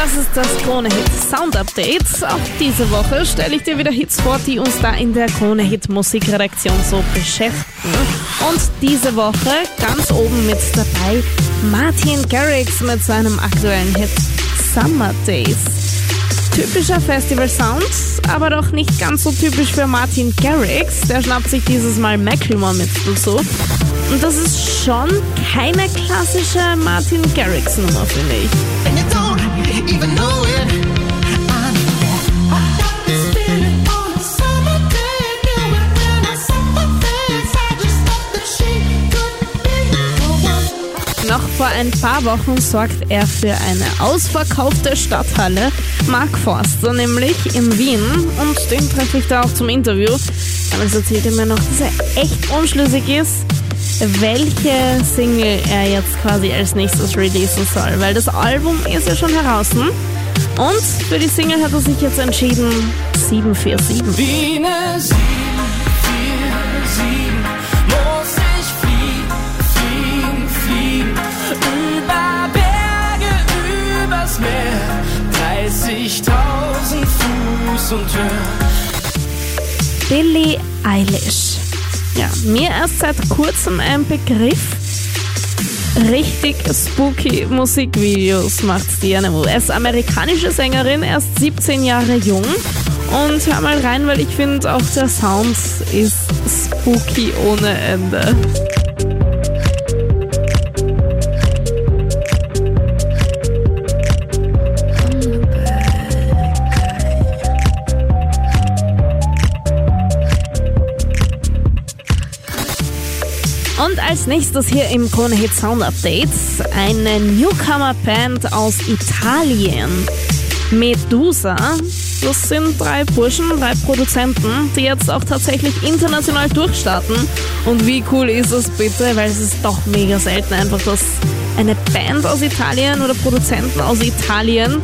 Das ist das Krone Hit Sound Update. Auch diese Woche stelle ich dir wieder Hits vor, die uns da in der Krone Hit Musikredaktion so beschäftigen. Und diese Woche ganz oben mit dabei Martin Garrix mit seinem aktuellen Hit Summer Days. Typischer Festival-Sound, aber doch nicht ganz so typisch für Martin Garrix. Der schnappt sich dieses Mal Macklemore mit dazu. Und das ist schon keine klassische Martin Garrix-Nummer, finde ich. Vor ein paar Wochen sorgt er für eine ausverkaufte Stadthalle. Mark Forster nämlich in Wien. Und den treffe ich da auch zum Interview. Damals erzählt er mir noch, dass er echt unschlüssig ist, welche Single er jetzt quasi als nächstes releasen soll. Weil das Album ist ja schon heraus. Und für die Single hat er sich jetzt entschieden 747. Wie eine 747 muss ich fliegen, fliegen, fliegen. Über Berge, übers Meer. 30.000 Fuß und höher. Billie Eilish. Ja, mir erst seit kurzem ein Begriff. Richtig spooky Musikvideos macht die eine US-amerikanische Sängerin, erst 17 Jahre jung. Und hör mal rein, weil ich finde, auch der Sound ist spooky ohne Ende. Und als nächstes hier im Krone Hit Sound Update eine Newcomer-Band aus Italien. Medusa. Das sind drei Burschen, drei Produzenten, die jetzt auch tatsächlich international durchstarten. Und wie cool ist es bitte, weil es ist doch mega selten einfach, dass eine Band aus Italien oder Produzenten aus Italien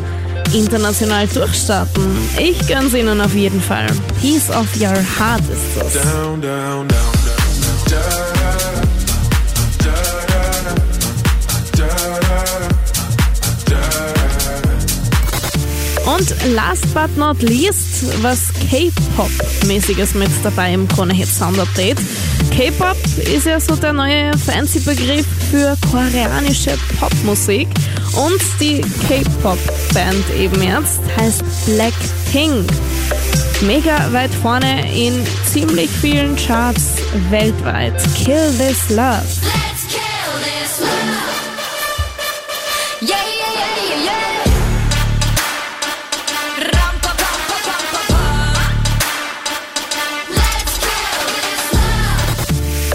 international durchstarten. Ich gönn's ihnen auf jeden Fall. Piece of Your Heart ist das. down, down, down, Und last but not least, was K-Pop-mäßiges mit dabei im Krone Hit Sound Update. K-Pop ist ja so der neue fancy Begriff für koreanische Popmusik. Und die K-Pop-Band eben jetzt heißt Blackpink. Mega weit vorne in ziemlich vielen Charts weltweit. Kill This Love.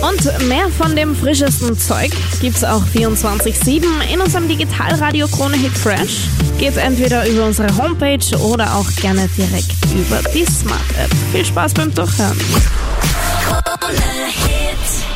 Und mehr von dem frischesten Zeug gibt's auch 24-7 in unserem Digitalradio Krone Hit Fresh. Geht entweder über unsere Homepage oder auch gerne direkt über die Smart App. Viel Spaß beim Durchhören. Krone Hit.